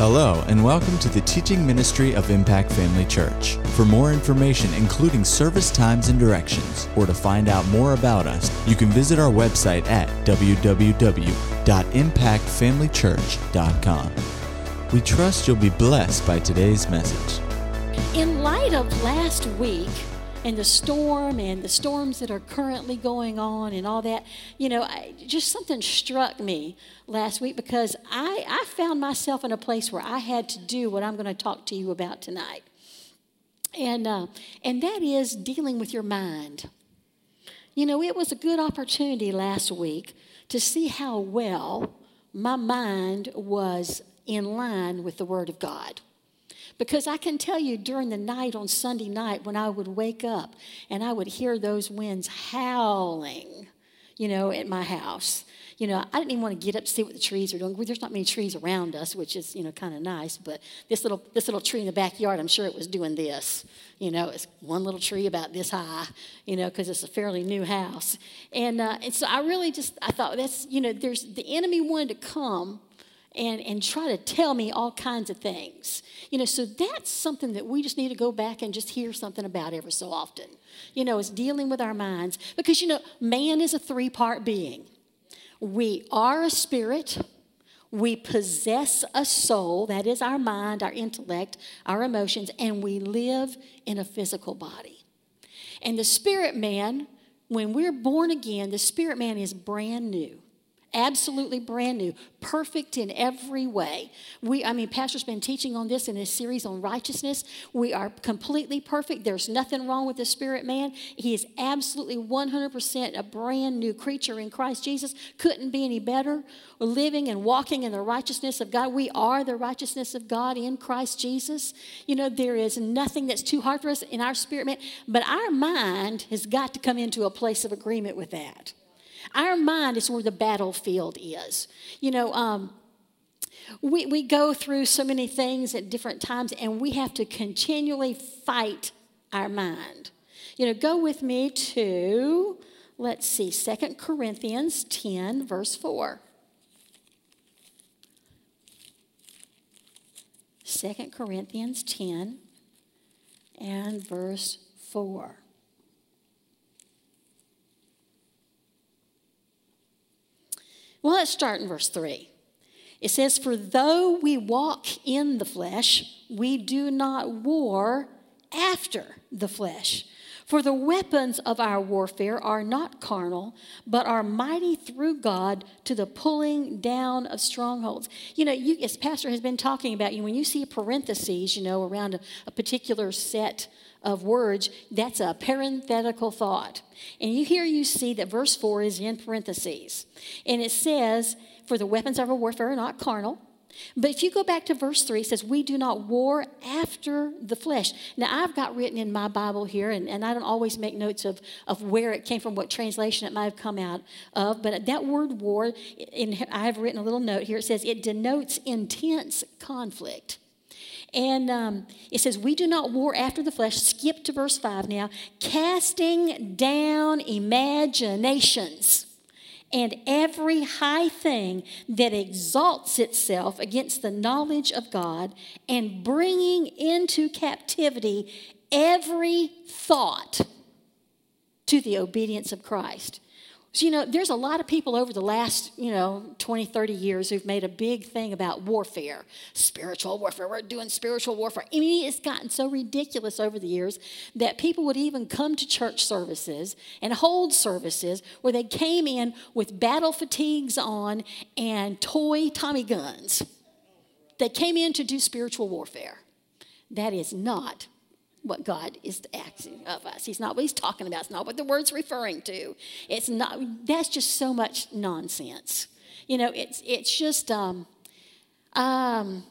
Hello, and welcome to the teaching ministry of Impact Family Church. For more information, including service times and directions, or to find out more about us, you can visit our website at www.impactfamilychurch.com. We trust you'll be blessed by today's message. In light of last week, and the storm and the storms that are currently going on and all that, you know, I, just something struck me last week because I, I found myself in a place where I had to do what I'm going to talk to you about tonight. And, uh, and that is dealing with your mind. You know, it was a good opportunity last week to see how well my mind was in line with the Word of God. Because I can tell you during the night on Sunday night when I would wake up and I would hear those winds howling, you know, at my house. You know, I didn't even want to get up to see what the trees are doing. There's not many trees around us, which is, you know, kind of nice. But this little, this little tree in the backyard, I'm sure it was doing this. You know, it's one little tree about this high, you know, because it's a fairly new house. And, uh, and so I really just, I thought that's, you know, there's, the enemy wanted to come and, and try to tell me all kinds of things. You know, so that's something that we just need to go back and just hear something about every so often. You know, it's dealing with our minds. Because, you know, man is a three part being. We are a spirit, we possess a soul, that is our mind, our intellect, our emotions, and we live in a physical body. And the spirit man, when we're born again, the spirit man is brand new absolutely brand new, perfect in every way. We, I mean, Pastor's been teaching on this in his series on righteousness. We are completely perfect. There's nothing wrong with the spirit man. He is absolutely 100% a brand new creature in Christ Jesus. Couldn't be any better. We're living and walking in the righteousness of God. We are the righteousness of God in Christ Jesus. You know, there is nothing that's too hard for us in our spirit man, but our mind has got to come into a place of agreement with that. Our mind is where the battlefield is. You know, um, we, we go through so many things at different times, and we have to continually fight our mind. You know, go with me to, let's see, Second Corinthians 10, verse 4. 2 Corinthians 10 and verse 4. Well, let's start in verse 3. It says, For though we walk in the flesh, we do not war after the flesh. For the weapons of our warfare are not carnal, but are mighty through God to the pulling down of strongholds. You know, you, as Pastor has been talking about, you when you see parentheses, you know, around a, a particular set of words, that's a parenthetical thought. And you here you see that verse 4 is in parentheses. And it says, For the weapons of our warfare are not carnal. But if you go back to verse 3, it says, We do not war after the flesh. Now, I've got written in my Bible here, and, and I don't always make notes of, of where it came from, what translation it might have come out of, but that word war, in, I have written a little note here. It says, It denotes intense conflict. And um, it says, We do not war after the flesh. Skip to verse 5 now. Casting down imaginations and every high thing that exalts itself against the knowledge of God, and bringing into captivity every thought to the obedience of Christ. So, you know, there's a lot of people over the last, you know, 20, 30 years who've made a big thing about warfare, spiritual warfare. We're doing spiritual warfare. I mean, it's gotten so ridiculous over the years that people would even come to church services and hold services where they came in with battle fatigues on and toy Tommy guns. They came in to do spiritual warfare. That is not what God is asking of us. He's not what he's talking about. It's not what the word's referring to. It's not, that's just so much nonsense. You know, it's, it's just, um, um,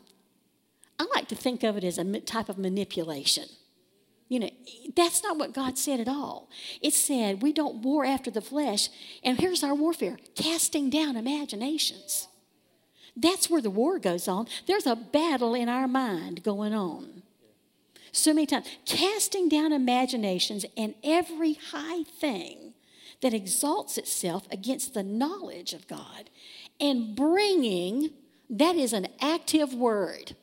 I like to think of it as a type of manipulation. You know, that's not what God said at all. It said we don't war after the flesh, and here's our warfare casting down imaginations. That's where the war goes on. There's a battle in our mind going on so many times. Casting down imaginations and every high thing that exalts itself against the knowledge of God and bringing That is an active word.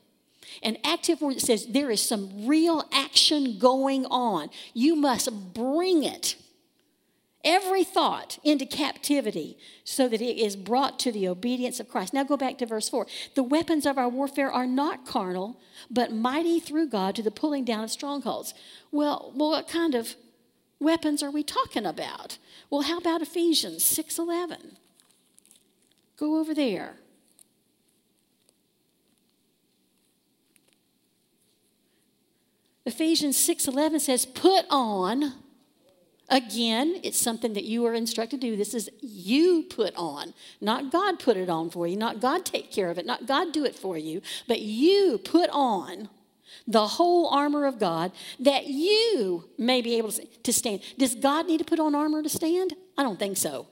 An active word that says there is some real action going on. You must bring it, every thought, into captivity so that it is brought to the obedience of Christ. Now go back to verse 4. The weapons of our warfare are not carnal, but mighty through God to the pulling down of strongholds. Well, well what kind of weapons are we talking about? Well, how about Ephesians 6:11? Go over there. Ephesians 6:11 says, "Put on." Again, it's something that you are instructed to do. This is you put on, not God put it on for you, not God take care of it, not God do it for you, but you put on the whole armor of God that you may be able to stand. Does God need to put on armor to stand? I don't think so.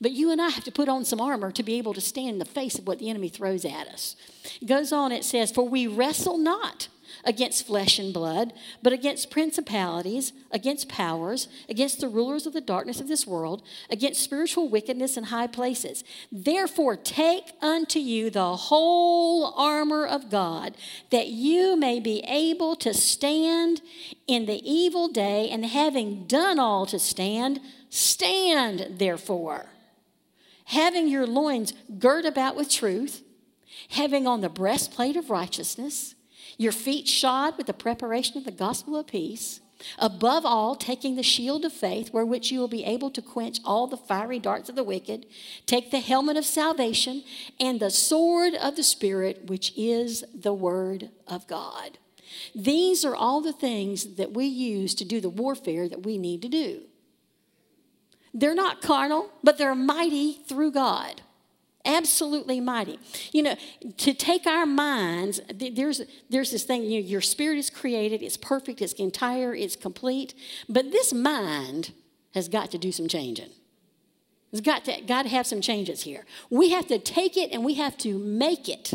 But you and I have to put on some armor to be able to stand in the face of what the enemy throws at us. It goes on, it says, For we wrestle not against flesh and blood, but against principalities, against powers, against the rulers of the darkness of this world, against spiritual wickedness in high places. Therefore, take unto you the whole armor of God, that you may be able to stand in the evil day, and having done all to stand, stand therefore. Having your loins girt about with truth, having on the breastplate of righteousness your feet shod with the preparation of the gospel of peace. Above all, taking the shield of faith, wherewith you will be able to quench all the fiery darts of the wicked. Take the helmet of salvation and the sword of the Spirit, which is the word of God. These are all the things that we use to do the warfare that we need to do. They're not carnal, but they're mighty through God. Absolutely mighty. You know to take our minds there's there's this thing you know, your spirit is created it's perfect it's entire it's complete but this mind has got to do some changing. It's got to got to have some changes here. We have to take it and we have to make it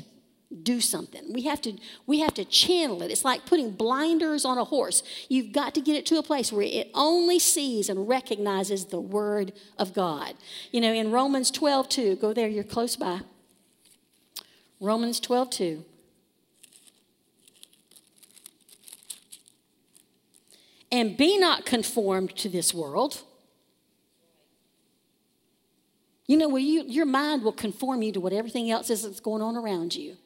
do something. We have to we have to channel it. It's like putting blinders on a horse. You've got to get it to a place where it only sees and recognizes the word of God. You know, in Romans 12, 2, go there, you're close by. Romans 12, 2. And be not conformed to this world. You know, where you, your mind will conform you to what everything else is that's going on around you.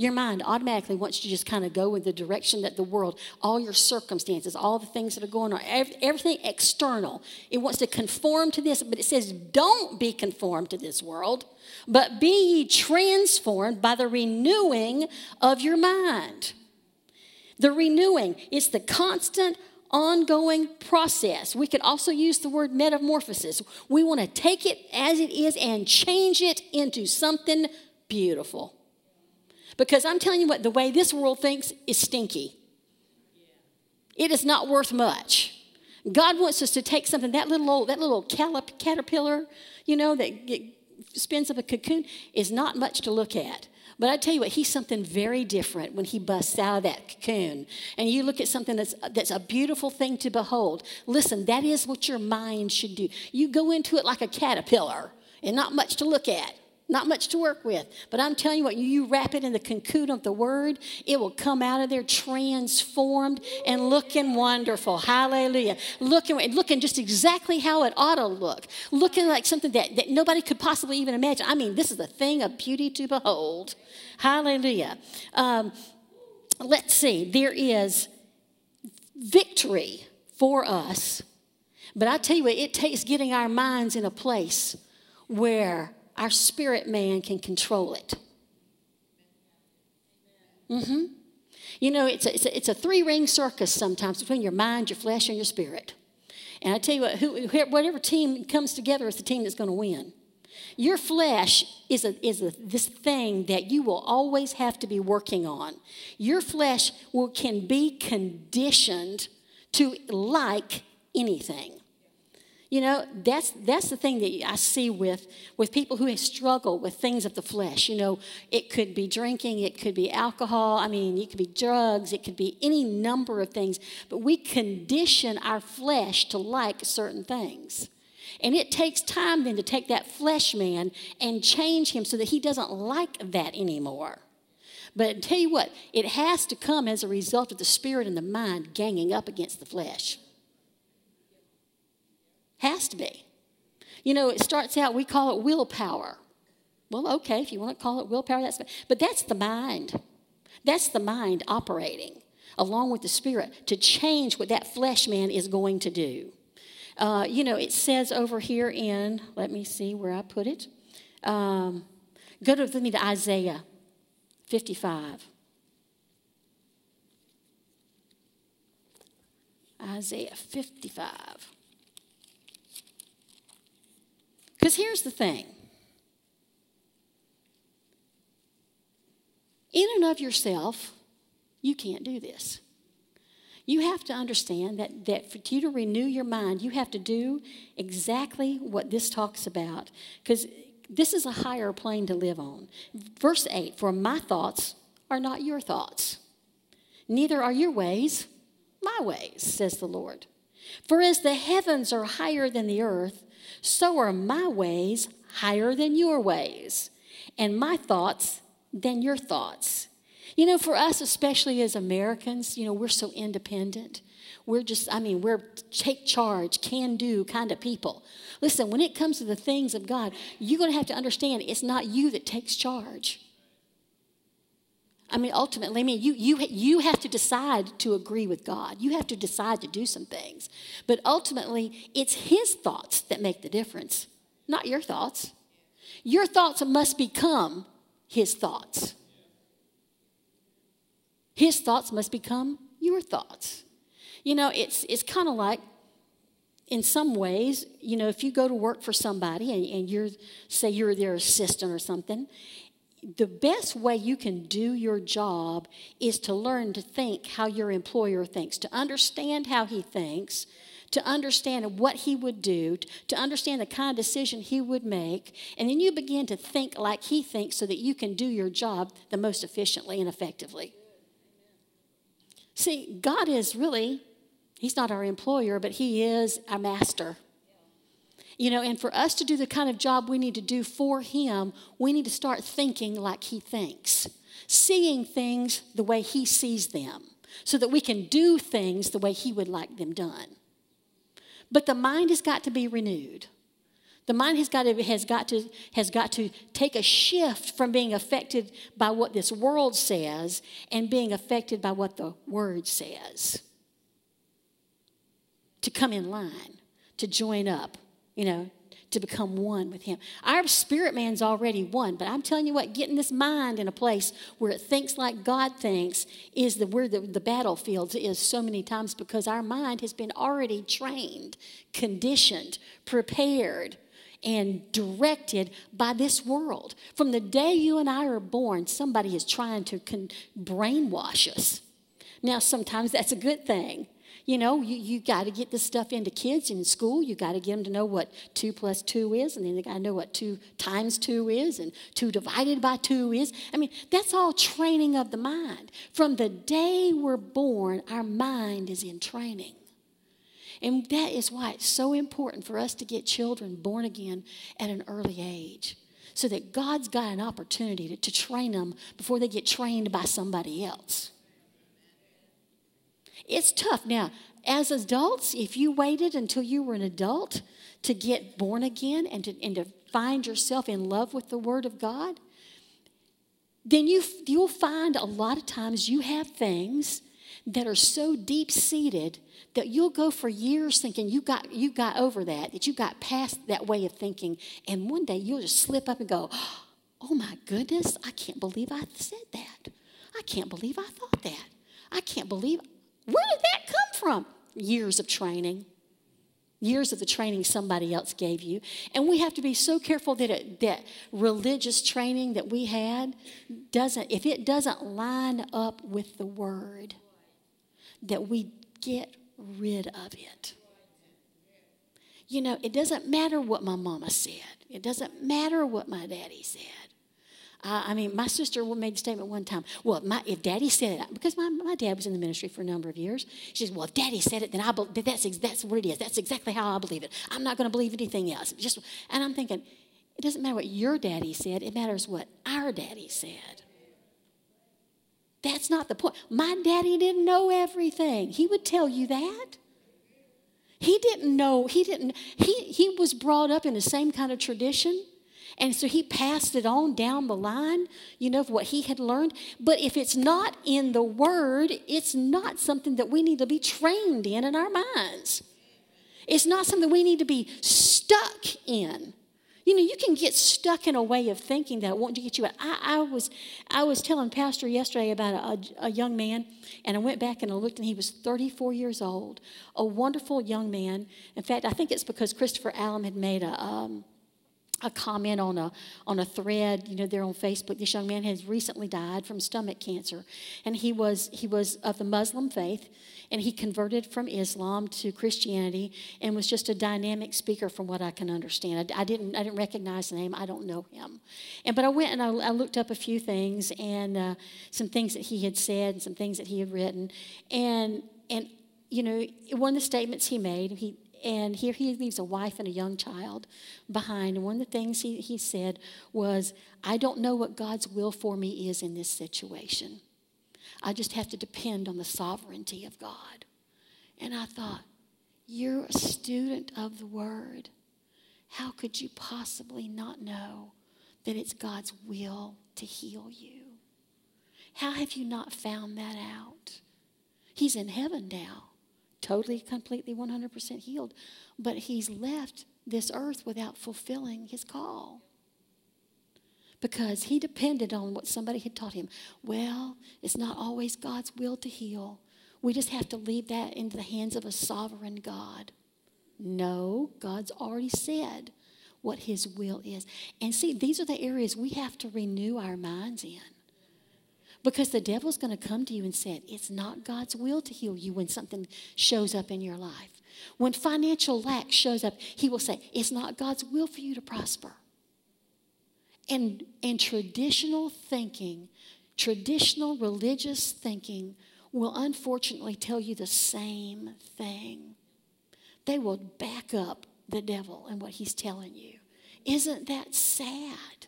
Your mind automatically wants you to just kind of go in the direction that the world, all your circumstances, all the things that are going on, everything external, it wants to conform to this, but it says, don't be conformed to this world, but be ye transformed by the renewing of your mind. The renewing, it's the constant ongoing process. We could also use the word metamorphosis. We want to take it as it is and change it into something beautiful. Because I'm telling you what, the way this world thinks is stinky. It is not worth much. God wants us to take something, that little old, that little caterpillar, you know, that spins up a cocoon, is not much to look at. But I tell you what, he's something very different when he busts out of that cocoon. And you look at something that's, that's a beautiful thing to behold. Listen, that is what your mind should do. You go into it like a caterpillar and not much to look at. Not much to work with. But I'm telling you what, you wrap it in the cocoon of the word, it will come out of there transformed and looking wonderful. Hallelujah. Looking, looking just exactly how it ought to look. Looking like something that, that nobody could possibly even imagine. I mean, this is a thing of beauty to behold. Hallelujah. Um, let's see, there is victory for us. But I tell you what, it takes getting our minds in a place where our spirit man can control it. Mm-hmm. You know, it's a, it's a, it's a three ring circus sometimes between your mind, your flesh, and your spirit. And I tell you what, who, whatever team comes together is the team that's going to win. Your flesh is, a, is a, this thing that you will always have to be working on. Your flesh will, can be conditioned to like anything. You know, that's that's the thing that I see with with people who struggle with things of the flesh. You know, it could be drinking, it could be alcohol. I mean, it could be drugs, it could be any number of things. But we condition our flesh to like certain things. And it takes time then to take that flesh man and change him so that he doesn't like that anymore. But I tell you what, it has to come as a result of the spirit and the mind ganging up against the flesh. Has to be. You know, it starts out, we call it willpower. Well, okay, if you want to call it willpower, that's. But that's the mind. That's the mind operating along with the spirit to change what that flesh man is going to do. Uh, you know, it says over here in, let me see where I put it. Um, go to, with me to Isaiah 55. Isaiah 55. Because here's the thing in and of yourself, you can't do this. You have to understand that, that for you to renew your mind, you have to do exactly what this talks about. Because this is a higher plane to live on. Verse 8 For my thoughts are not your thoughts, neither are your ways my ways, says the Lord. For as the heavens are higher than the earth, so are my ways higher than your ways, and my thoughts than your thoughts. You know, for us, especially as Americans, you know, we're so independent. We're just, I mean, we're take charge, can do kind of people. Listen, when it comes to the things of God, you're going to have to understand it's not you that takes charge. I mean, ultimately, I mean, you, you, you have to decide to agree with God. You have to decide to do some things. But ultimately, it's His thoughts that make the difference, not your thoughts. Your thoughts must become His thoughts. His thoughts must become your thoughts. You know, it's, it's kind of like, in some ways, you know, if you go to work for somebody and, and you're, say, you're their assistant or something, the best way you can do your job is to learn to think how your employer thinks, to understand how he thinks, to understand what he would do, to understand the kind of decision he would make, and then you begin to think like he thinks so that you can do your job the most efficiently and effectively. See, God is really, He's not our employer, but He is our master. You know, and for us to do the kind of job we need to do for Him, we need to start thinking like He thinks, seeing things the way He sees them, so that we can do things the way He would like them done. But the mind has got to be renewed. The mind has got, to, has, got to, has got to take a shift from being affected by what this world says and being affected by what the Word says. To come in line, to join up you know, to become one with Him. Our spirit man's already one, but I'm telling you what, getting this mind in a place where it thinks like God thinks is the where the, the battlefield is so many times because our mind has been already trained, conditioned, prepared. And directed by this world. From the day you and I are born, somebody is trying to con- brainwash us. Now, sometimes that's a good thing you know, you, you got to get this stuff into kids in school. You got to get them to know what 2 plus 2 is, and then they got to know what 2 times 2 is, and 2 divided by 2 is. I mean, that's all training of the mind. From the day we're born, our mind is in training. And that is why it's so important for us to get children born again at an early age so that God's got an opportunity to, to train them before they get trained by somebody else. It's tough. Now, as adults, if you waited until you were an adult to get born again and to, and to find yourself in love with the Word of God, then you, you'll find a lot of times you have things that are so deep seated that you'll go for years thinking you got, you got over that, that you got past that way of thinking. And one day you'll just slip up and go, Oh my goodness, I can't believe I said that. I can't believe I thought that. I can't believe where did that come from? Years of training. Years of the training somebody else gave you. And we have to be so careful that it, that religious training that we had doesn't, if it doesn't line up with the word, that we get rid of it. You know, it doesn't matter what my mama said. It doesn't matter what my daddy said. I mean, my sister made a statement one time. Well, my, if Daddy said it, because my, my dad was in the ministry for a number of years, she said, "Well, if Daddy said it, then I be, that's that's what it is. That's exactly how I believe it. I'm not going to believe anything else." Just, and I'm thinking, it doesn't matter what your daddy said. It matters what our daddy said. That's not the point. My daddy didn't know everything. He would tell you that. He didn't know. He didn't. He he was brought up in the same kind of tradition. And so he passed it on down the line, you know, of what he had learned. But if it's not in the word, it's not something that we need to be trained in in our minds. It's not something we need to be stuck in. You know, you can get stuck in a way of thinking that won't get you out. I, I was, I was telling Pastor yesterday about a, a, young man, and I went back and I looked, and he was 34 years old, a wonderful young man. In fact, I think it's because Christopher Allen had made a, um, a comment on a on a thread you know there on facebook. This young man has recently died from stomach cancer and he was he was of the muslim faith and he converted from islam to christianity and was just a dynamic speaker from what i can understand. I, I didn't i didn't recognize the name. I don't know him. And but i went and i, I looked up a few things and uh, some things that he had said and some things that he had written. And and you know one of the statements he made he and here he leaves a wife and a young child behind. And one of the things he, he said was, I don't know what God's will for me is in this situation. I just have to depend on the sovereignty of God. And I thought, you're a student of the Word. How could you possibly not know that it's God's will to heal you? How have you not found that out? He's in heaven now totally, completely, 100% healed. But he's left this earth without fulfilling his call because he depended on what somebody had taught him. Well, it's not always God's will to heal. We just have to leave that into the hands of a sovereign God. No, God's already said what his will is. And see, these are the areas we have to renew our minds in. Because the devil's going to come to you and say, it's not God's will to heal you when something shows up in your life. When financial lack shows up, he will say, it's not God's will for you to prosper. And, and traditional thinking, traditional religious thinking, will unfortunately tell you the same thing. They will back up the devil and what he's telling you. Isn't that sad?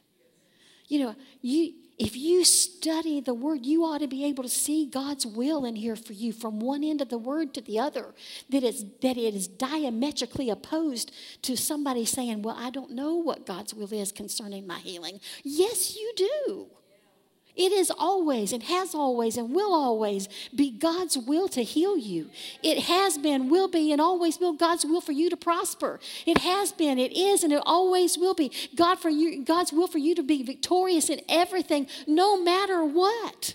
You know, you if you study the word, you ought to be able to see God's will in here for you from one end of the word to the other. That it's that it is diametrically opposed to somebody saying, Well, I don't know what God's will is concerning my healing. Yes, you do. It is always and has always and will always be God's will to heal you. It has been, will be, and always will God's will for you to prosper. It has been, it is, and it always will be God for you, God's will for you to be victorious in everything, no matter what.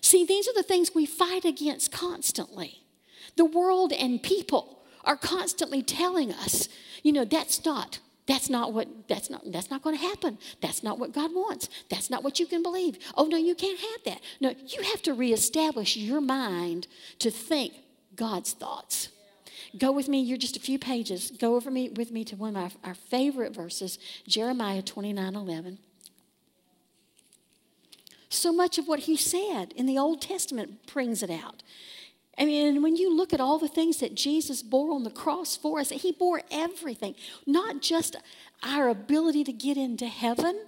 See, these are the things we fight against constantly. The world and people are constantly telling us, you know, that's not that's not what that's not that's not going to happen. That's not what God wants. That's not what you can believe. Oh no, you can't have that. No, you have to reestablish your mind to think God's thoughts. Go with me, you're just a few pages. Go over me with me to one of our, our favorite verses, Jeremiah 29 11. So much of what he said in the Old Testament brings it out. I mean, when you look at all the things that Jesus bore on the cross for us, He bore everything, not just our ability to get into heaven,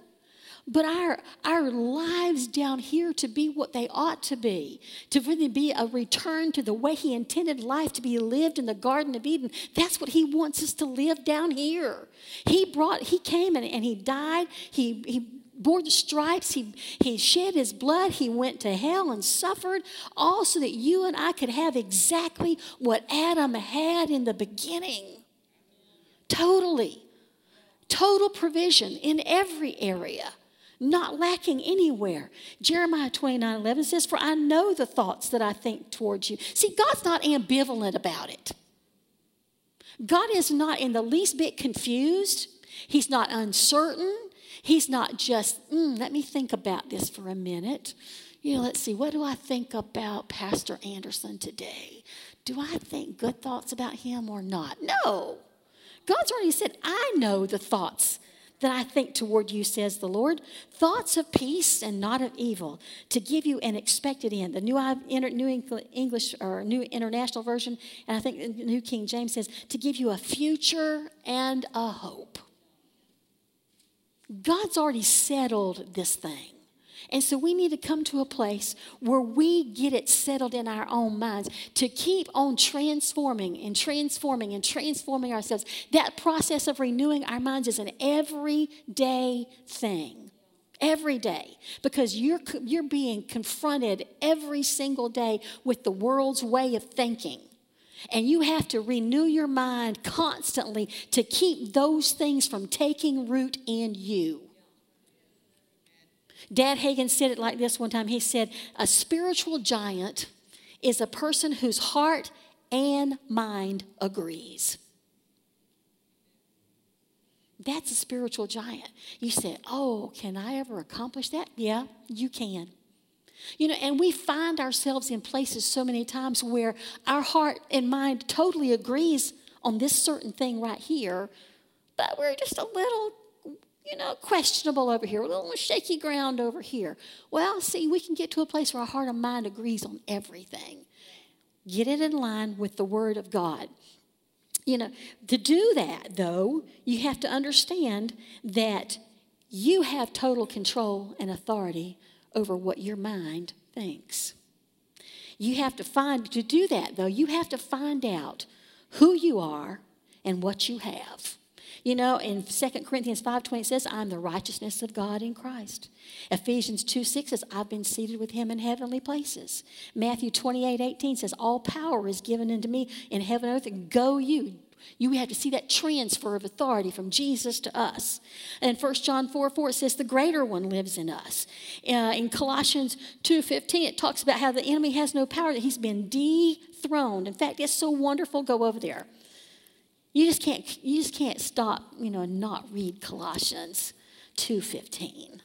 but our, our lives down here to be what they ought to be, to really be a return to the way He intended life to be lived in the Garden of Eden. That's what He wants us to live down here. He brought, He came and, and He died. He, he bore the stripes, he, he shed his blood, he went to hell and suffered, all so that you and I could have exactly what Adam had in the beginning. Totally. Total provision in every area, not lacking anywhere. Jeremiah 29 11 says, For I know the thoughts that I think towards you. See, God's not ambivalent about it. God is not in the least bit confused. He's not uncertain. He's not just, mm, let me think about this for a minute. You know, let's see, what do I think about Pastor Anderson today? Do I think good thoughts about him or not? No. God's already said, I know the thoughts that I think toward you, says the Lord. Thoughts of peace and not of evil, to give you an expected end. The New, New English or New International Version, and I think the New King James says, to give you a future and a hope. God's already settled this thing. And so we need to come to a place where we get it settled in our own minds to keep on transforming and transforming and transforming ourselves. That process of renewing our minds is an everyday thing. Every day, because you're, you're being confronted every single day with the world's way of thinking. And you have to renew your mind constantly to keep those things from taking root in you. Dad Hagin said it like this one time. He said, A spiritual giant is a person whose heart and mind agrees. That's a spiritual giant. You said, Oh, can I ever accomplish that? Yeah, you can. You know, and we find ourselves in places so many times where our heart and mind totally agrees on this certain thing right here, but we're just a little you know, questionable over here, a little shaky ground over here. Well, see, we can get to a place where our heart and mind agrees on everything. Get it in line with the Word of God. You know, to do that, though, you have to understand that you have total control and authority over what your mind thinks. You have to find, to do that, though, you have to find out who you are and what you have. You know, in 2 Corinthians 5.20 it says, I'm the righteousness of God in Christ. Ephesians 2 6 says, I've been seated with him in heavenly places. Matthew 28 18 says, All power is given unto me in heaven and earth. And go you. You have to see that transfer of authority from Jesus to us. And 1 John 4 4 it says, The greater one lives in us. Uh, in Colossians 2 15, it talks about how the enemy has no power, that he's been dethroned. In fact, it's so wonderful. Go over there. You just can't, you just can't stop, you know, and not read Colossians 2.15.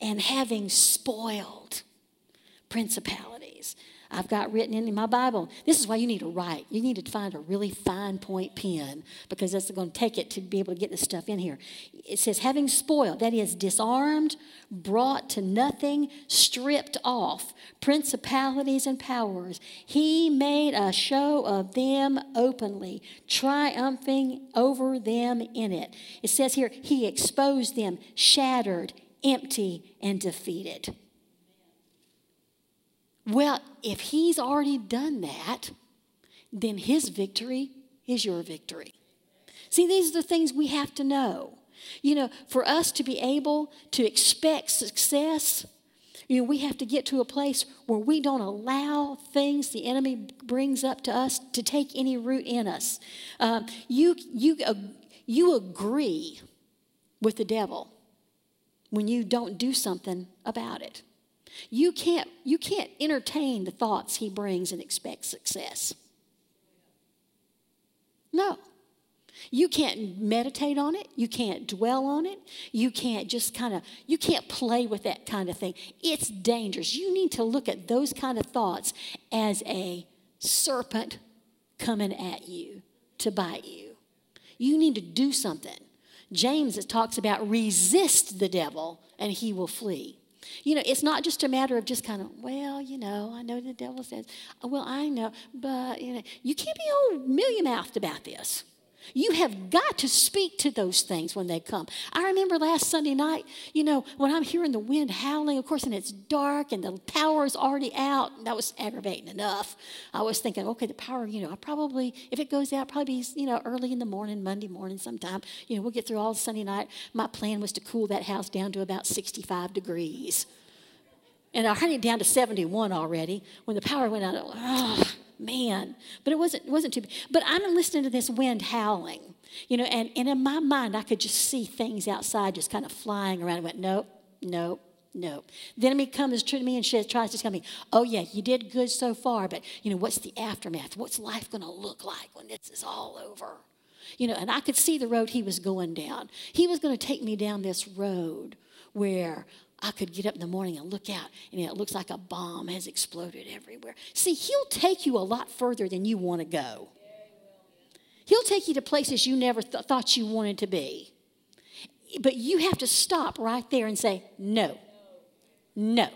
And having spoiled principalities. I've got written in my Bible. This is why you need to write. You need to find a really fine point pen because that's going to take it to be able to get this stuff in here. It says, having spoiled, that is, disarmed, brought to nothing, stripped off principalities and powers. He made a show of them openly, triumphing over them in it. It says here, he exposed them, shattered, empty, and defeated. Well, if he's already done that, then his victory is your victory. See, these are the things we have to know. You know, for us to be able to expect success, you know, we have to get to a place where we don't allow things the enemy brings up to us to take any root in us. Um, you, you, uh, you agree with the devil when you don't do something about it. You can't, you can't entertain the thoughts he brings and expect success. No. You can't meditate on it. You can't dwell on it. You can't just kind of, you can't play with that kind of thing. It's dangerous. You need to look at those kind of thoughts as a serpent coming at you to bite you. You need to do something. James talks about resist the devil and he will flee. You know, it's not just a matter of just kind of, well, you know, I know the devil says, well, I know, but, you know, you can't be all million mouthed about this. You have got to speak to those things when they come. I remember last Sunday night, you know, when I'm hearing the wind howling, of course, and it's dark and the power is already out. And That was aggravating enough. I was thinking, okay, the power, you know, I probably, if it goes out, probably be, you know, early in the morning, Monday morning sometime. You know, we'll get through all Sunday night. My plan was to cool that house down to about 65 degrees. And I heard it down to 71 already when the power went out. Oh, man. But it wasn't, it wasn't too bad. But I'm listening to this wind howling, you know, and, and in my mind, I could just see things outside just kind of flying around. I went, nope, nope, nope. The enemy comes to me and she tries to tell me, oh, yeah, you did good so far, but, you know, what's the aftermath? What's life going to look like when this is all over? You know, and I could see the road he was going down. He was going to take me down this road where I could get up in the morning and look out, and it looks like a bomb has exploded everywhere. See, He'll take you a lot further than you want to go. He'll take you to places you never th- thought you wanted to be. But you have to stop right there and say, no, no,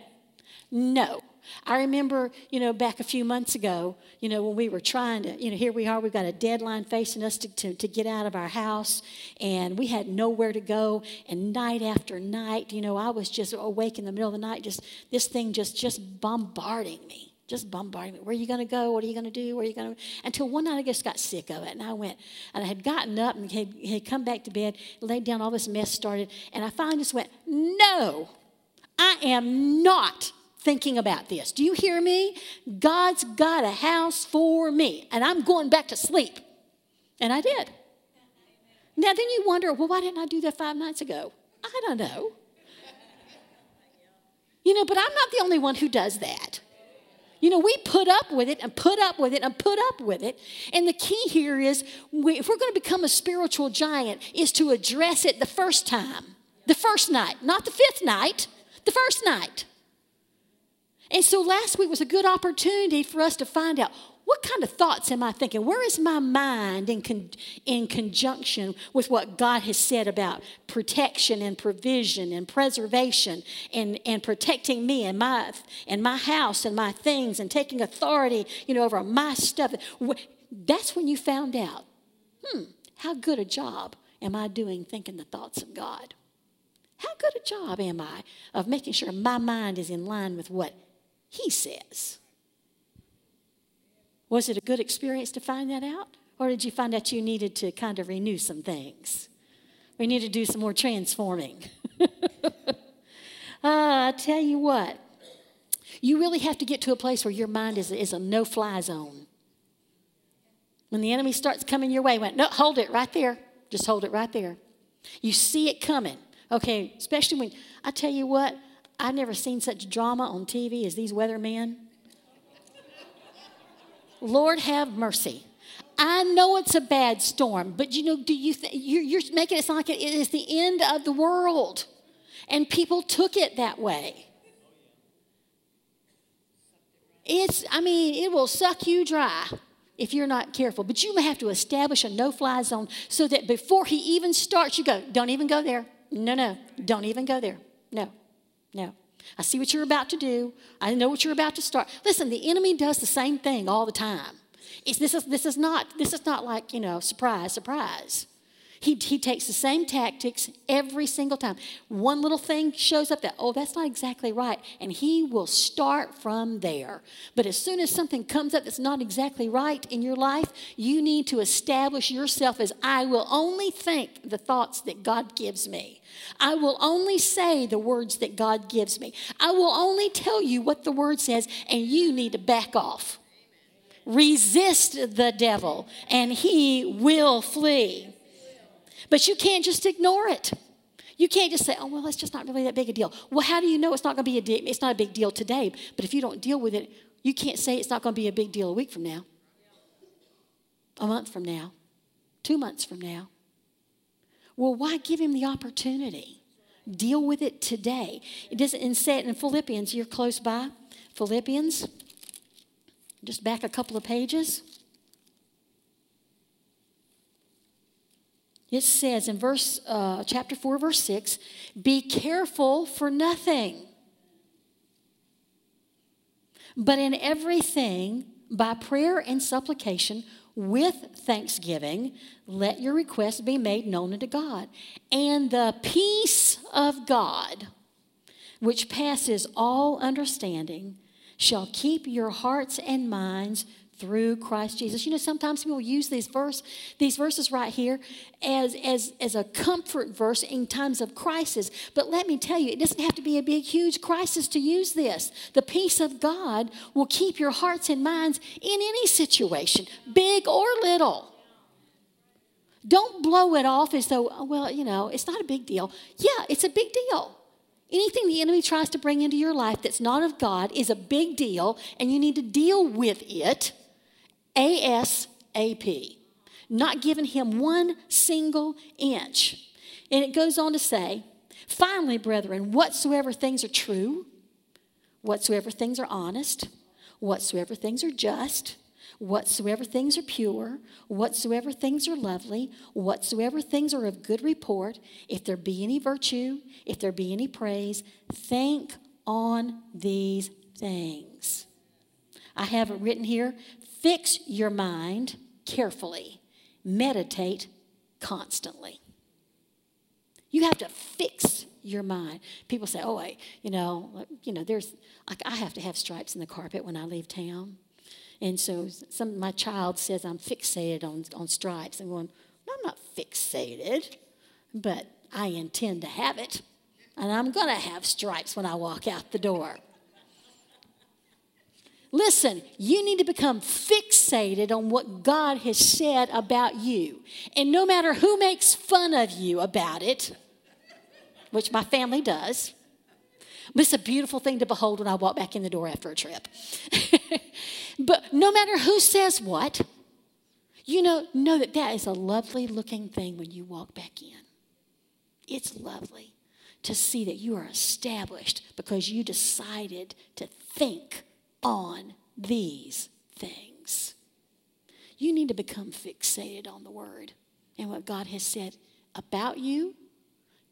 no. I remember, you know, back a few months ago, you know, when we were trying to, you know, here we are, we've got a deadline facing us to, to, to, get out of our house, and we had nowhere to go. And night after night, you know, I was just awake in the middle of the night, just this thing just just bombarding me, just bombarding me. Where are you going to go? What are you going to do? Where are you going to? Until one night I just got sick of it, and I went, and I had gotten up and had, had come back to bed, laid down, all this mess started, and I finally just went, no, I am not thinking about this. Do you hear me? God's got a house for me, and I'm going back to sleep. And I did. Now, then you wonder, well, why didn't I do that five nights ago? I don't know. You know, but I'm not the only one who does that. You know, we put up with it and put up with it and put up with it. And the key here is we, if we're going to become a spiritual giant, is to address it the first time, the first night, not the fifth night, the first night. And so last week was a good opportunity for us to find out what kind of thoughts am I thinking? Where is my mind in, con- in conjunction with what God has said about protection and provision and preservation and, and protecting me and my, and my house and my things and taking authority, you know, over my stuff? That's when you found out, hmm, how good a job am I doing thinking the thoughts of God? How good a job am I of making sure my mind is in line with what he says. Was it a good experience to find that out? Or did you find out you needed to kind of renew some things? We need to do some more transforming. uh, I tell you what, you really have to get to a place where your mind is, is a no fly zone. When the enemy starts coming your way, went, no, hold it right there. Just hold it right there. You see it coming. Okay, especially when, I tell you what, I've never seen such drama on TV as these weathermen. Lord have mercy. I know it's a bad storm, but you know, do you th- you're, you're making it sound like it is the end of the world, and people took it that way. It's, I mean, it will suck you dry if you're not careful. But you may have to establish a no-fly zone so that before he even starts, you go, don't even go there. No, no, don't even go there. No. No. I see what you're about to do. I know what you're about to start. Listen, the enemy does the same thing all the time. It's, this, is, this, is not, this is not like, you know, surprise, surprise. He, he takes the same tactics every single time. One little thing shows up that, oh, that's not exactly right. And he will start from there. But as soon as something comes up that's not exactly right in your life, you need to establish yourself as I will only think the thoughts that God gives me. I will only say the words that God gives me. I will only tell you what the word says, and you need to back off. Resist the devil, and he will flee. But you can't just ignore it. You can't just say, "Oh well, it's just not really that big a deal." Well, how do you know it's not going to be a it's not a big deal today? But if you don't deal with it, you can't say it's not going to be a big deal a week from now, a month from now, two months from now. Well, why give him the opportunity? Deal with it today. It doesn't and say it in Philippians. You're close by. Philippians. Just back a couple of pages. It says in verse uh, chapter 4, verse 6, be careful for nothing. But in everything, by prayer and supplication, with thanksgiving, let your requests be made known unto God. And the peace of God, which passes all understanding, shall keep your hearts and minds through Christ Jesus. You know, sometimes people use these verse, these verses right here as, as, as a comfort verse in times of crisis. But let me tell you, it doesn't have to be a big, huge crisis to use this. The peace of God will keep your hearts and minds in any situation, big or little. Don't blow it off as though, oh, well, you know, it's not a big deal. Yeah, it's a big deal. Anything the enemy tries to bring into your life that's not of God is a big deal, and you need to deal with it ASAP, not giving him one single inch. And it goes on to say, finally, brethren, whatsoever things are true, whatsoever things are honest, whatsoever things are just, Whatsoever things are pure, whatsoever things are lovely, whatsoever things are of good report, if there be any virtue, if there be any praise, think on these things. I have it written here fix your mind carefully, meditate constantly. You have to fix your mind. People say, "Oh, I, you know, you know, there's, like, I have to have stripes in the carpet when I leave town." And so some my child says I'm fixated on, on stripes. I'm going, no, I'm not fixated, but I intend to have it. And I'm going to have stripes when I walk out the door. Listen, you need to become fixated on what God has said about you. And no matter who makes fun of you about it, which my family does, but it's a beautiful thing to behold when I walk back in the door after a trip. but no matter who says what, you know, know that that is a lovely looking thing when you walk back in. It's lovely to see that you are established because you decided to think on these things. You need to become fixated on the Word and what God has said about you,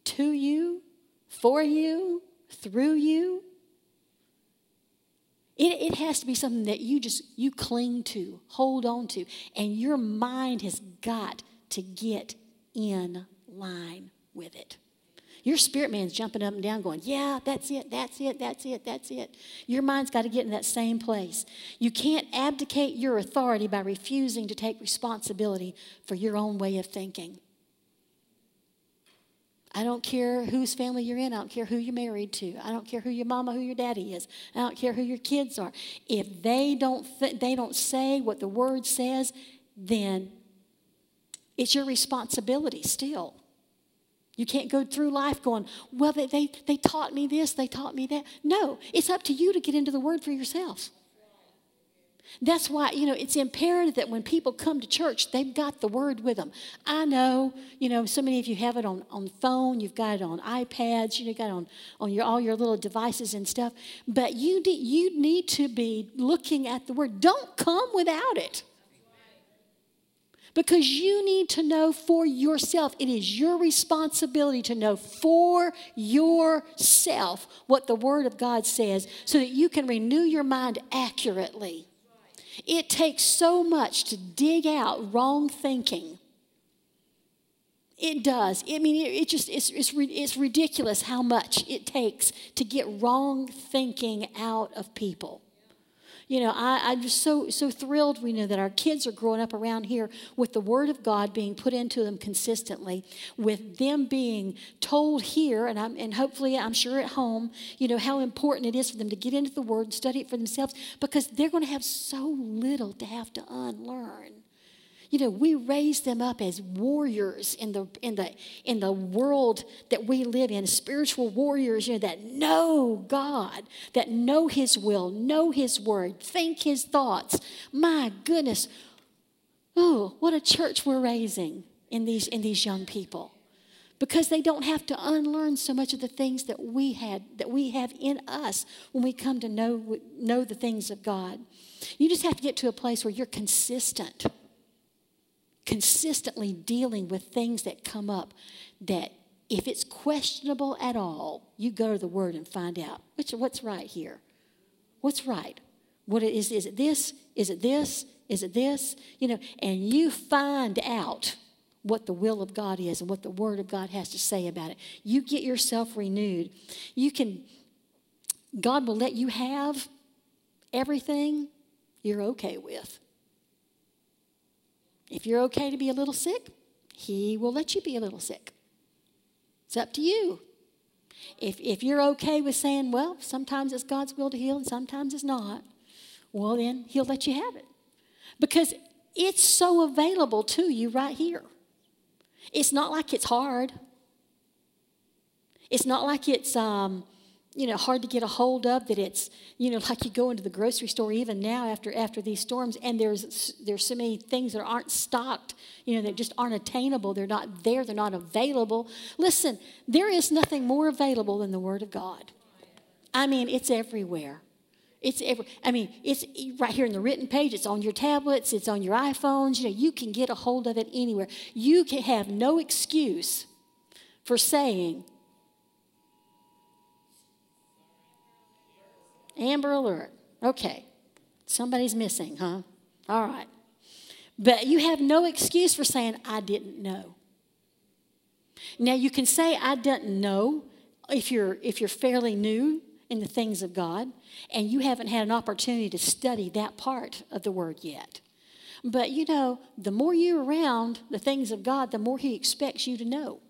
to you, for you, through you. It, it has to be something that you just you cling to, hold on to, and your mind has got to get in line with it. Your spirit man's jumping up and down, going, Yeah, that's it, that's it, that's it, that's it. Your mind's got to get in that same place. You can't abdicate your authority by refusing to take responsibility for your own way of thinking. I don't care whose family you're in. I don't care who you're married to. I don't care who your mama, who your daddy is. I don't care who your kids are. If they don't, th- they don't say what the word says, then it's your responsibility still. You can't go through life going, well, they, they, they taught me this, they taught me that. No, it's up to you to get into the word for yourself. That's why, you know, it's imperative that when people come to church, they've got the word with them. I know, you know, so many of you have it on, on phone, you've got it on iPads, you know, got it on, on your, all your little devices and stuff. But you, you need to be looking at the word. Don't come without it. Because you need to know for yourself. It is your responsibility to know for yourself what the Word of God says so that you can renew your mind accurately. It takes so much to dig out wrong thinking. It does. I mean, it, just, it's, it's, it's ridiculous how much it takes to get wrong thinking out of people. You know, I, I'm just so so thrilled we know that our kids are growing up around here with the Word of God being put into them consistently, with them being told here, and I'm, and hopefully I'm sure at home, you know how important it is for them to get into the Word and study it for themselves because they're going to have so little to have to unlearn. You know, we raise them up as warriors in the in the in the world that we live in, spiritual warriors, you know, that know God, that know his will, know his word, think his thoughts. My goodness. Oh, what a church we're raising in these in these young people. Because they don't have to unlearn so much of the things that we had that we have in us when we come to know know the things of God. You just have to get to a place where you're consistent consistently dealing with things that come up that if it's questionable at all, you go to the word and find out which what's right here. What's right? What is is it this? Is it this? Is it this? You know, and you find out what the will of God is and what the word of God has to say about it. You get yourself renewed. You can God will let you have everything you're okay with. If you're okay to be a little sick, He will let you be a little sick. It's up to you. If, if you're okay with saying, well, sometimes it's God's will to heal and sometimes it's not, well, then He'll let you have it. Because it's so available to you right here. It's not like it's hard. It's not like it's um, you know hard to get a hold of that it's you know like you go into the grocery store even now after after these storms and there's there's so many things that aren't stocked you know that just aren't attainable they're not there they're not available listen there is nothing more available than the word of god i mean it's everywhere It's every, I mean, it's right here in the written page. It's on your tablets. It's on your iPhones. You know, you can get a hold of it anywhere. You can have no excuse for saying, Amber Alert. Okay, somebody's missing, huh? All right. But you have no excuse for saying, I didn't know. Now, you can say, I didn't know if you're, if you're fairly new in the things of God and you haven't had an opportunity to study that part of the Word yet. But you know, the more you're around the things of God, the more He expects you to know,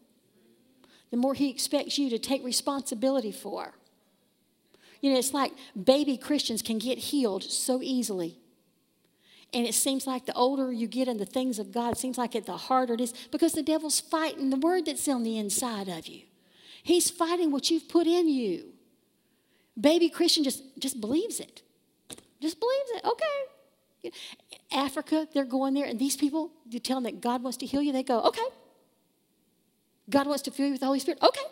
the more He expects you to take responsibility for. You know, it's like baby Christians can get healed so easily. And it seems like the older you get in the things of God, it seems like it the harder it is because the devil's fighting the word that's on the inside of you. He's fighting what you've put in you. Baby Christian just, just believes it. Just believes it. Okay. Africa, they're going there, and these people, you tell them that God wants to heal you, they go, okay. God wants to fill you with the Holy Spirit, okay.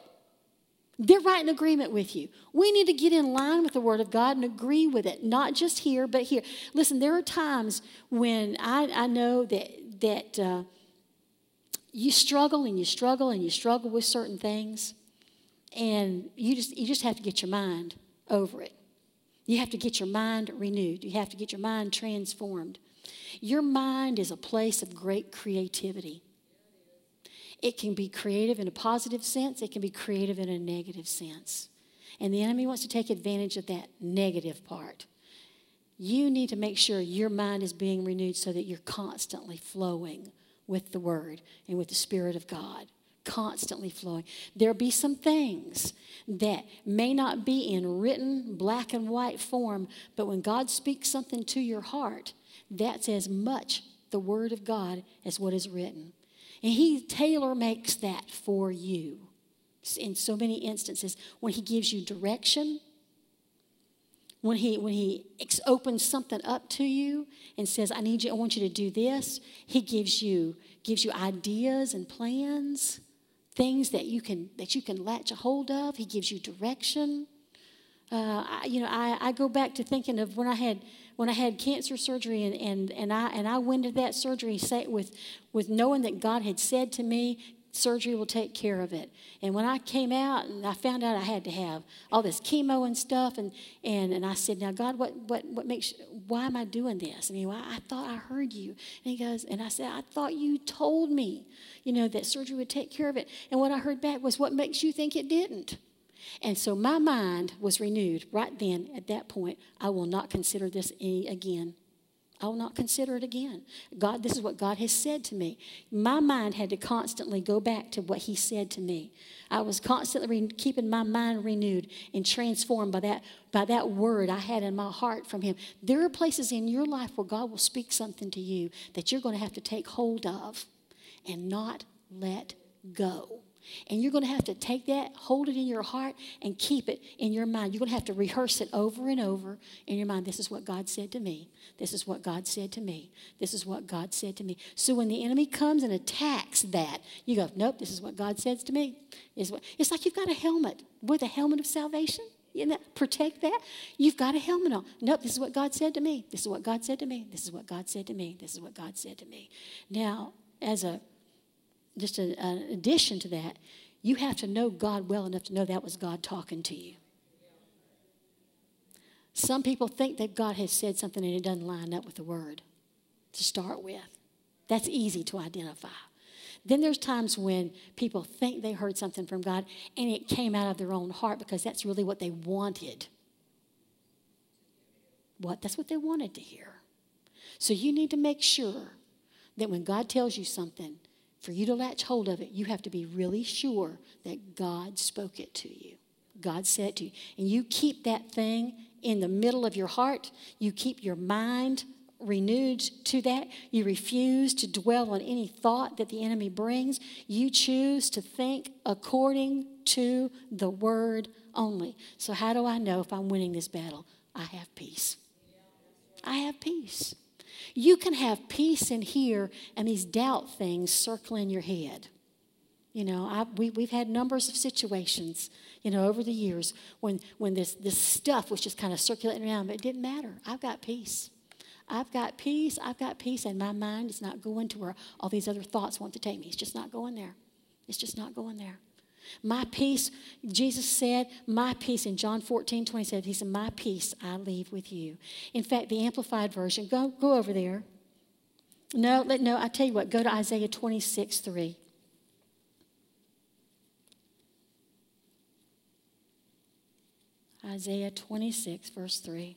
They're right in agreement with you. We need to get in line with the Word of God and agree with it, not just here, but here. Listen, there are times when I, I know that, that uh, you struggle and you struggle and you struggle with certain things, and you just, you just have to get your mind over it. You have to get your mind renewed, you have to get your mind transformed. Your mind is a place of great creativity. It can be creative in a positive sense, it can be creative in a negative sense. And the enemy wants to take advantage of that negative part. You need to make sure your mind is being renewed so that you're constantly flowing with the Word and with the Spirit of God constantly flowing. There'll be some things that may not be in written black and white form, but when God speaks something to your heart, that's as much the Word of God as what is written. And He tailor makes that for you in so many instances when He gives you direction. When he, when he opens something up to you and says, I need you, I want you to do this, he gives you, gives you ideas and plans things that you can that you can latch a hold of. He gives you direction. Uh, I, you know, I, I go back to thinking of when I had when I had cancer surgery and, and, and I and I went to that surgery with with knowing that God had said to me, surgery will take care of it. And when I came out and I found out I had to have all this chemo and stuff, and, and, and I said, Now, God, what, what, what makes, why am I doing this? I mean, well, I thought I heard you. And he goes, And I said, I thought you told me, you know, that surgery would take care of it. And what I heard back was, What makes you think it didn't? And so my mind was renewed right then at that point. I will not consider this any again. I will not consider it again. God, this is what God has said to me. My mind had to constantly go back to what He said to me. I was constantly re- keeping my mind renewed and transformed by that, by that word I had in my heart from Him. There are places in your life where God will speak something to you that you're going to have to take hold of and not let go. And you're going to have to take that, hold it in your heart, and keep it in your mind. You're going to have to rehearse it over and over in your mind. This is what God said to me. This is what God said to me. This is what God said to me. So when the enemy comes and attacks that, you go, nope, this is what God says to me. It's, like you've got a helmet with a helmet of salvation. You know, protect that. You've got a helmet on. Nope, this is what God said to me. This is what God said to me. This is what God said to me. This is what God said to me. Now, as a just an addition to that, you have to know God well enough to know that was God talking to you. Some people think that God has said something and it doesn't line up with the word to start with. That's easy to identify. Then there's times when people think they heard something from God and it came out of their own heart because that's really what they wanted. What? That's what they wanted to hear. So you need to make sure that when God tells you something, for you to latch hold of it, you have to be really sure that God spoke it to you. God said it to you. And you keep that thing in the middle of your heart. You keep your mind renewed to that. You refuse to dwell on any thought that the enemy brings. You choose to think according to the word only. So, how do I know if I'm winning this battle? I have peace. I have peace. You can have peace in here and these doubt things circling your head. You know, I, we, we've had numbers of situations, you know, over the years when, when this, this stuff was just kind of circulating around, but it didn't matter. I've got peace. I've got peace. I've got peace, and my mind is not going to where all these other thoughts want to take me. It's just not going there. It's just not going there. My peace, Jesus said, my peace in John 14, 27, he said, My peace I leave with you. In fact, the Amplified Version, go, go over there. No, let, no, I tell you what, go to Isaiah 26, 3. Isaiah 26, verse 3.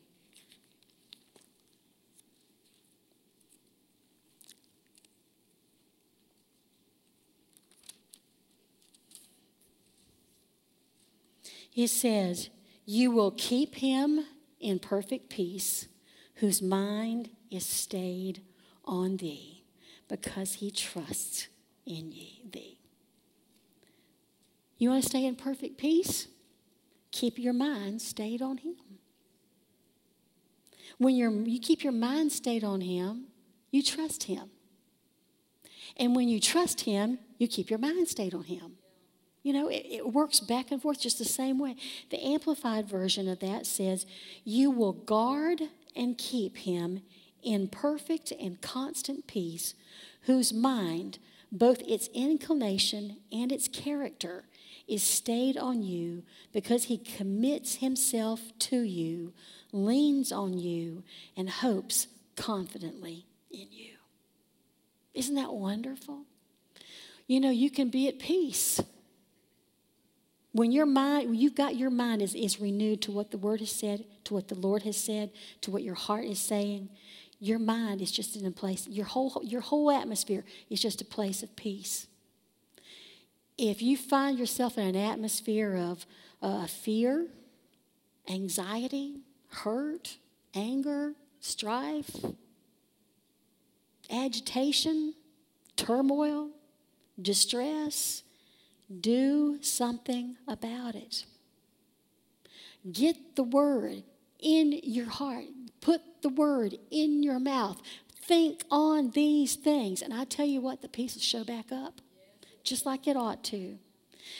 It says, You will keep him in perfect peace, whose mind is stayed on thee, because he trusts in thee. You want to stay in perfect peace? Keep your mind stayed on him. When you keep your mind stayed on him, you trust him. And when you trust him, you keep your mind stayed on him. You know, it, it, works back and forth just the same way. The amplified version of that says, You will guard and keep him in perfect and constant peace, whose mind, both its inclination and its character, is stayed on you because he commits himself to you, leans on you, and hopes confidently in you. Isn't that wonderful? You know, you can be at peace when your mind, when you've got your mind is, is renewed to what the Word has said, to what the Lord has said, to what your heart is saying, your mind is just in a place, your whole, your whole atmosphere is just a place of peace. If you find yourself in an atmosphere of uh, fear, anxiety, hurt, anger, strife, agitation, turmoil, distress, do something about it. Get the word in your heart. Put the word in your mouth. Think on these things. And I tell you what, the peace will show back up just like it ought to.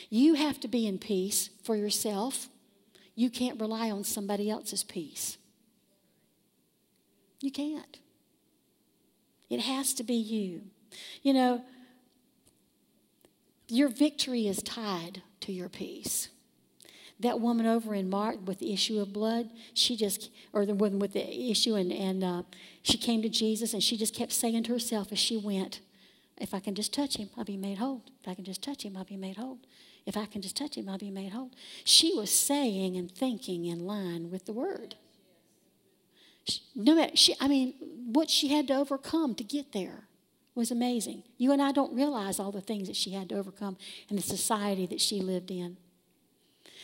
You have to be in peace for yourself. You can't rely on somebody else's peace. You can't. It has to be you. You know, your victory is tied to your peace. That woman over in Mark with the issue of blood, she just, or the woman with the issue, and, and uh, she came to Jesus and she just kept saying to herself as she went, If I can just touch him, I'll be made whole. If I can just touch him, I'll be made whole. If I can just touch him, I'll be made whole. She was saying and thinking in line with the word. She, no matter, she, I mean, what she had to overcome to get there was amazing. You and I don't realize all the things that she had to overcome in the society that she lived in.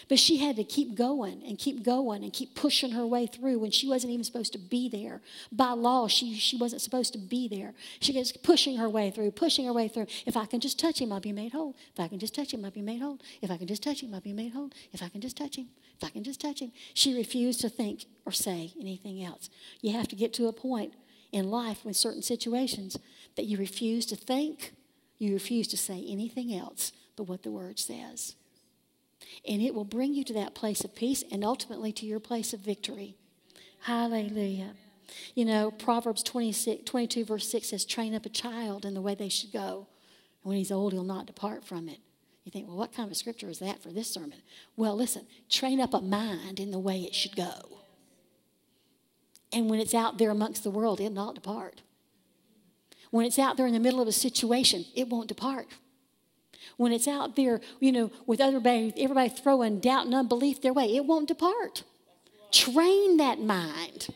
But she had to keep going and keep going and keep pushing her way through when she wasn't even supposed to be there. By law, she, she wasn't supposed to be there. She was pushing her way through, pushing her way through. If I can just touch him, I'll be made whole. If I can just touch him, I'll be made whole. If I can just touch him, I'll be made whole. If I can just touch him, if I can just touch him. She refused to think or say anything else. You have to get to a point in life with certain situations that you refuse to think, you refuse to say anything else but what the Word says. And it will bring you to that place of peace and ultimately to your place of victory. Hallelujah. You know, Proverbs 26, 22, verse 6 says, Train up a child in the way they should go. And when he's old, he'll not depart from it. You think, well, what kind of scripture is that for this sermon? Well, listen, train up a mind in the way it should go. And when it's out there amongst the world, it'll not depart. When it's out there in the middle of a situation, it won't depart. When it's out there, you know, with everybody, everybody throwing doubt and unbelief their way, it won't depart. Train that mind.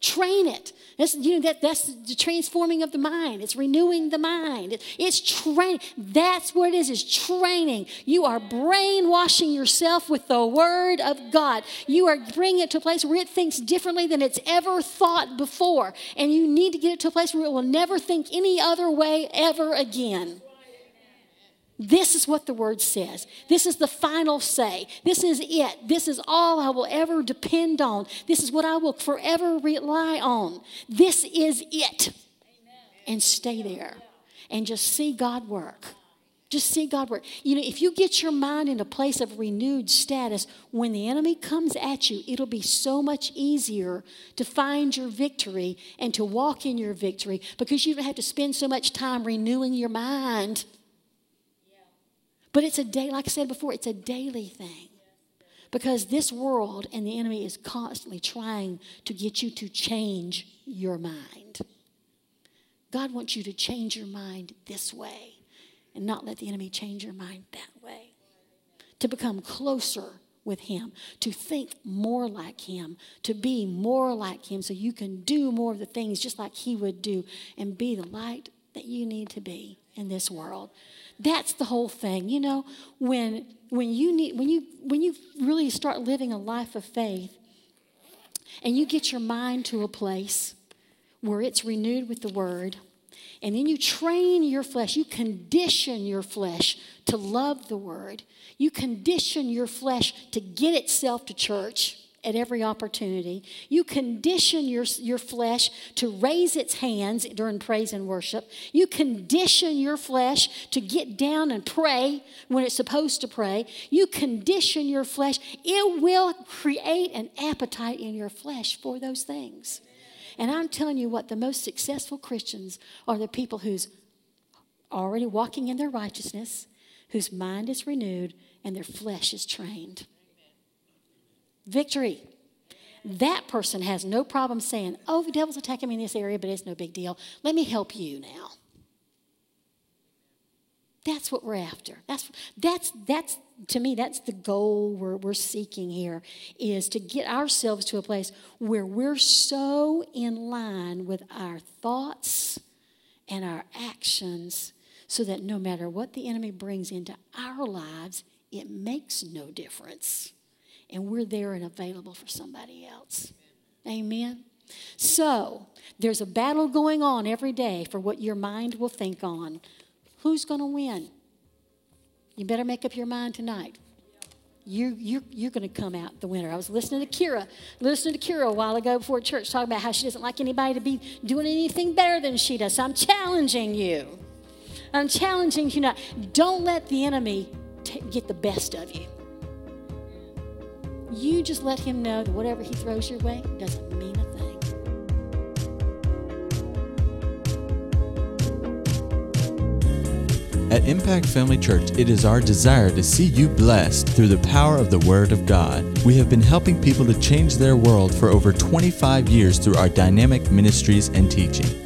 Train it. That's, you know, that, that's the transforming of the mind. It's renewing the mind. It's training. That's what it is, is training. You are brainwashing yourself with the word of God. You are bringing it to a place where it thinks differently than it's ever thought before. And you need to get it to a place where it will never think any other way ever again. This is what the word says. This is the final say. This is it. This is all I will ever depend on. This is what I will forever rely on. This is it. And stay there and just see God work. Just see God work. You know, if you get your mind in a place of renewed status, when the enemy comes at you, it'll be so much easier to find your victory and to walk in your victory because you don't have to spend so much time renewing your mind. But it's a day, like I said before, it's a daily thing. Because this world and the enemy is constantly trying to get you to change your mind. God wants you to change your mind this way and not let the enemy change your mind that way. To become closer with Him, to think more like Him, to be more like Him so you can do more of the things just like He would do and be the light that you need to be in this world. That's the whole thing. You know, when when you need when you when you really start living a life of faith and you get your mind to a place where it's renewed with the word and then you train your flesh, you condition your flesh to love the word. You condition your flesh to get itself to church at every opportunity. You condition your, your flesh to raise its hands during praise and worship. You condition your flesh to get down and pray when it's supposed to pray. You condition your flesh. It will create an appetite in your flesh for those things. And I'm telling you what, the most successful Christians are the people who's already walking in their righteousness, whose mind is renewed, and their flesh is trained. Victory. That person has no problem saying, Oh, the devil's attacking me in this area, but it's no big deal. Let me help you now. That's what we're after. That's, that's, that's to me, that's the goal we're, we're seeking here is to get ourselves to a place where we're so in line with our thoughts and our actions so that no matter what the enemy brings into our lives, it makes no difference. And we're there and available for somebody else. Amen. So, there's a battle going on every day for what your mind will think on. Who's going to win? You better make up your mind tonight. You, you, you're going to come out the winner. I was listening to Kira, listening to Kira a while ago before church, talking about how she doesn't like anybody to be doing anything better than she does. So I'm challenging you. I'm challenging you now. Don't let the enemy t- get the best of you. You just let him know that whatever he throws your way doesn't mean a thing. At Impact Family Church, it is our desire to see you blessed through the power of the Word of God. We have been helping people to change their world for over 25 years through our dynamic ministries and teaching.